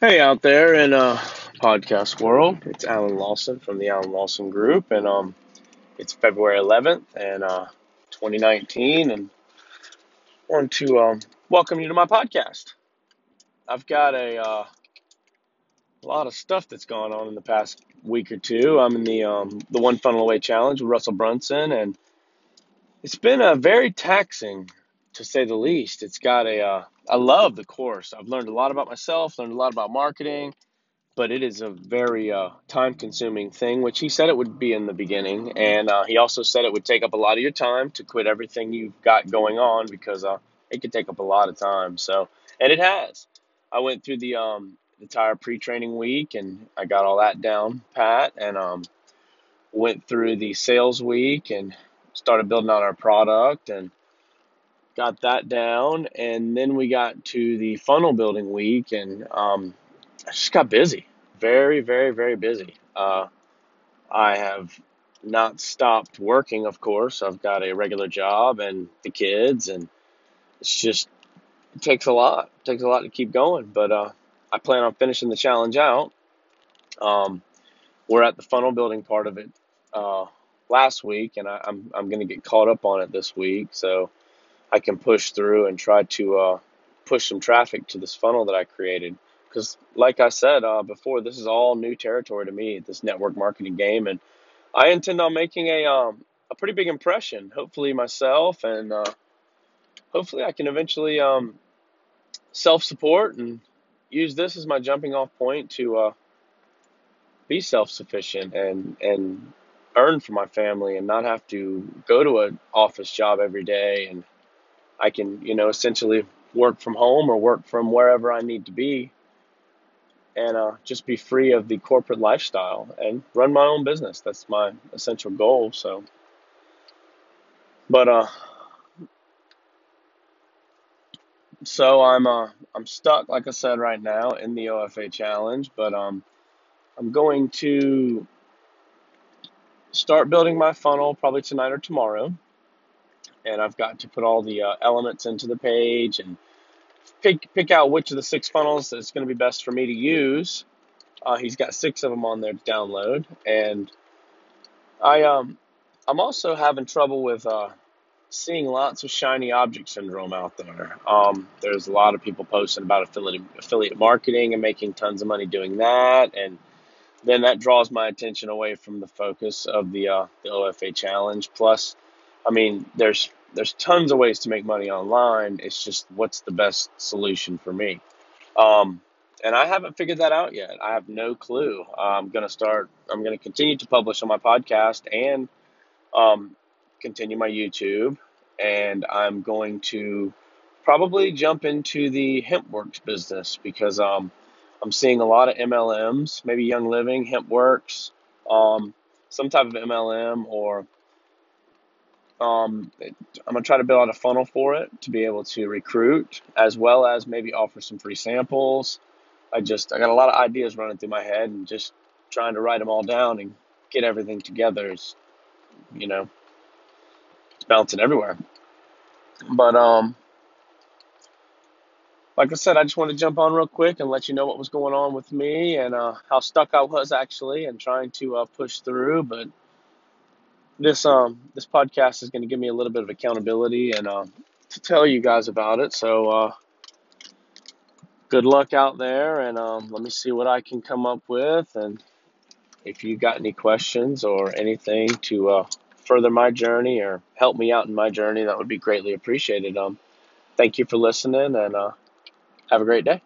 Hey, out there in uh, podcast world, it's Alan Lawson from the Alan Lawson Group, and um, it's February 11th and uh, 2019, and I want to um, welcome you to my podcast. I've got a, uh, lot of stuff that's gone on in the past week or two. I'm in the um, the One Funnel Away Challenge with Russell Brunson, and it's been a very taxing, to say the least. It's got a uh, I love the course. I've learned a lot about myself, learned a lot about marketing but it is a very uh, time consuming thing, which he said it would be in the beginning. And uh, he also said it would take up a lot of your time to quit everything you've got going on because uh, it could take up a lot of time. So, and it has. I went through the um, entire pre training week and I got all that down pat and um, went through the sales week and started building out our product and got that down. And then we got to the funnel building week and um, I just got busy, very, very, very busy. Uh, I have not stopped working, of course. I've got a regular job and the kids, and it's just it takes a lot. It takes a lot to keep going, but uh, I plan on finishing the challenge out. Um, we're at the funnel building part of it uh, last week, and I, I'm I'm going to get caught up on it this week, so I can push through and try to uh, push some traffic to this funnel that I created. Because like i said uh, before this is all new territory to me this network marketing game and i intend on making a um, a pretty big impression hopefully myself and uh, hopefully i can eventually um, self-support and use this as my jumping off point to uh, be self-sufficient and and earn for my family and not have to go to an office job every day and i can you know essentially work from home or work from wherever i need to be and uh, just be free of the corporate lifestyle and run my own business. That's my essential goal. So, but uh, so I'm uh, I'm stuck, like I said, right now in the OFA challenge. But um, I'm going to start building my funnel probably tonight or tomorrow, and I've got to put all the uh, elements into the page and pick pick out which of the six funnels is going to be best for me to use. Uh, he's got six of them on there to download, and I um I'm also having trouble with uh, seeing lots of shiny object syndrome out there. Um, there's a lot of people posting about affiliate affiliate marketing and making tons of money doing that, and then that draws my attention away from the focus of the uh, the OFA challenge. Plus, I mean, there's there's tons of ways to make money online. It's just what's the best solution for me. Um, and I haven't figured that out yet. I have no clue. I'm going to start, I'm going to continue to publish on my podcast and um, continue my YouTube. And I'm going to probably jump into the HempWorx business because um, I'm seeing a lot of MLMs, maybe Young Living, HempWorx, um, some type of MLM or um, I'm gonna try to build out a funnel for it to be able to recruit, as well as maybe offer some free samples. I just I got a lot of ideas running through my head, and just trying to write them all down and get everything together is, you know, it's bouncing everywhere. But um, like I said, I just want to jump on real quick and let you know what was going on with me and uh, how stuck I was actually, and trying to uh, push through, but this um this podcast is going to give me a little bit of accountability and uh, to tell you guys about it. So uh, good luck out there, and um, let me see what I can come up with. And if you got any questions or anything to uh, further my journey or help me out in my journey, that would be greatly appreciated. Um, thank you for listening, and uh, have a great day.